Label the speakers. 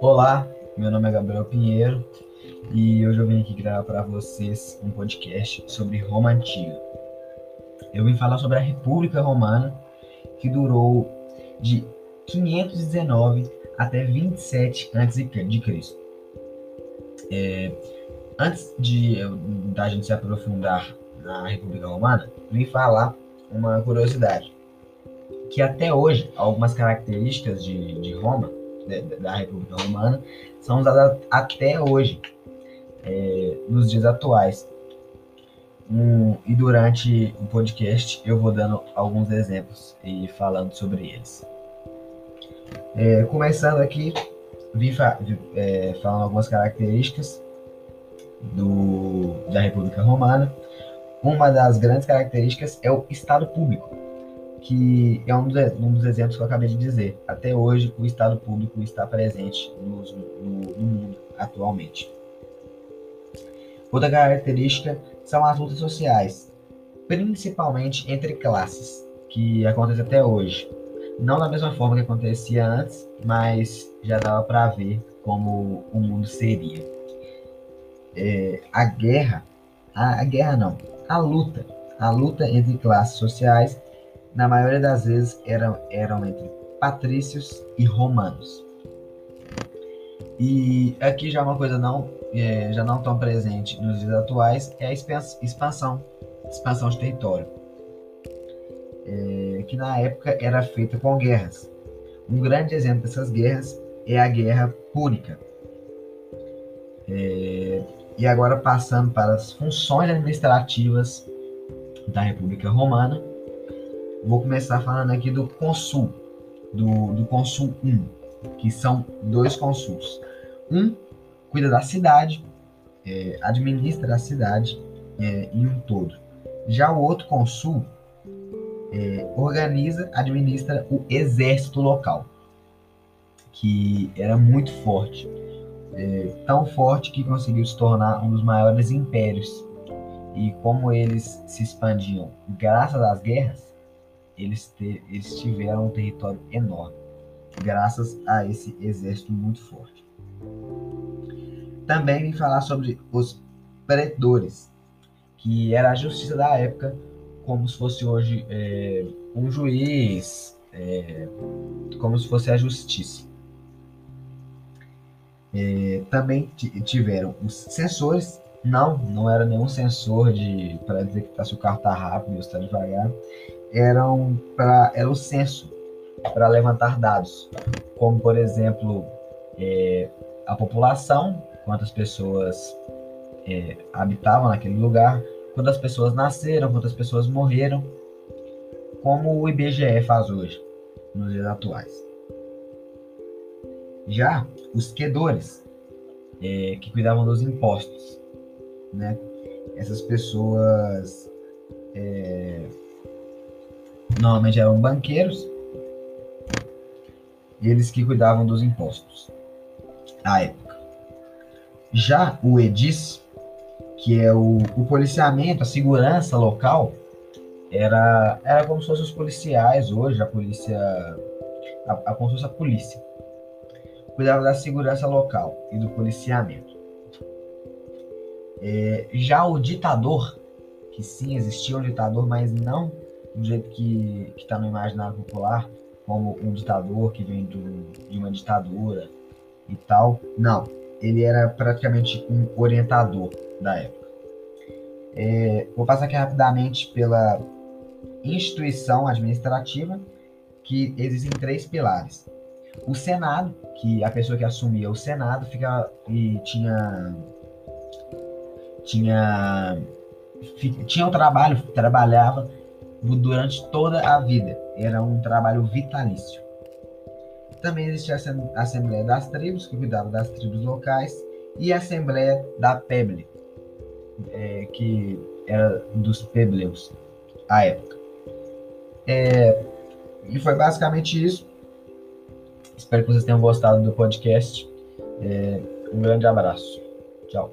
Speaker 1: Olá, meu nome é Gabriel Pinheiro e hoje eu vim aqui gravar para vocês um podcast sobre Roma Antiga. Eu vim falar sobre a República Romana que durou de 519 até 27 a.C. É, antes de da gente se aprofundar na República Romana, vim falar uma curiosidade que até hoje algumas características de, de Roma da República Romana são usadas até hoje, é, nos dias atuais. Um, e durante o podcast eu vou dando alguns exemplos e falando sobre eles. É, começando aqui, vi, fa vi é, falando algumas características do, da República Romana. Uma das grandes características é o Estado Público que é um dos, um dos exemplos que eu acabei de dizer. Até hoje, o Estado público está presente no, no, no mundo atualmente. Outra característica são as lutas sociais, principalmente entre classes, que acontece até hoje. Não da mesma forma que acontecia antes, mas já dava para ver como o mundo seria. É, a guerra, a, a guerra não, a luta, a luta entre classes sociais na maioria das vezes eram, eram entre patrícios e romanos. E aqui já uma coisa não é, já não tão presente nos dias atuais é a expansão, expansão de território, é, que na época era feita com guerras. Um grande exemplo dessas guerras é a Guerra Púnica. É, e agora passando para as funções administrativas da República Romana, Vou começar falando aqui do consul, do, do consul 1, que são dois consuls. Um cuida da cidade, é, administra a cidade é, em um todo. Já o outro consul é, organiza, administra o exército local, que era muito forte. É, tão forte que conseguiu se tornar um dos maiores impérios. E como eles se expandiam graças às guerras, eles, ter, eles tiveram um território enorme, graças a esse exército muito forte. Também vim falar sobre os predores, que era a justiça da época, como se fosse hoje é, um juiz, é, como se fosse a justiça. É, também tiveram os censores, não, não era nenhum sensor de para dizer que tá, se o carro está rápido ou está devagar. Eram para era o censo para levantar dados, como por exemplo é, a população, quantas pessoas é, habitavam naquele lugar, quantas pessoas nasceram, quantas pessoas morreram, como o IBGE faz hoje, nos dias atuais. Já os quedores, é, que cuidavam dos impostos, né? Essas pessoas é, normalmente eram banqueiros, eles que cuidavam dos impostos à época. Já o EDIS, que é o, o policiamento, a segurança local, era, era como se fossem os policiais hoje, a polícia, a, a, como se fosse a polícia. Cuidava da segurança local e do policiamento. É, já o ditador, que sim, existia um ditador, mas não do jeito que está no imaginário popular, como um ditador que vem do, de uma ditadura e tal. Não, ele era praticamente um orientador da época. É, vou passar aqui rapidamente pela instituição administrativa, que existem três pilares. O Senado, que a pessoa que assumia o Senado fica e tinha tinha tinha um trabalho, trabalhava durante toda a vida. Era um trabalho vitalício. Também existia a Assembleia das Tribos, que cuidava das tribos locais, e a Assembleia da Peble, é, que era dos Pebleus, à época. É, e foi basicamente isso. Espero que vocês tenham gostado do podcast. É, um grande abraço. Tchau.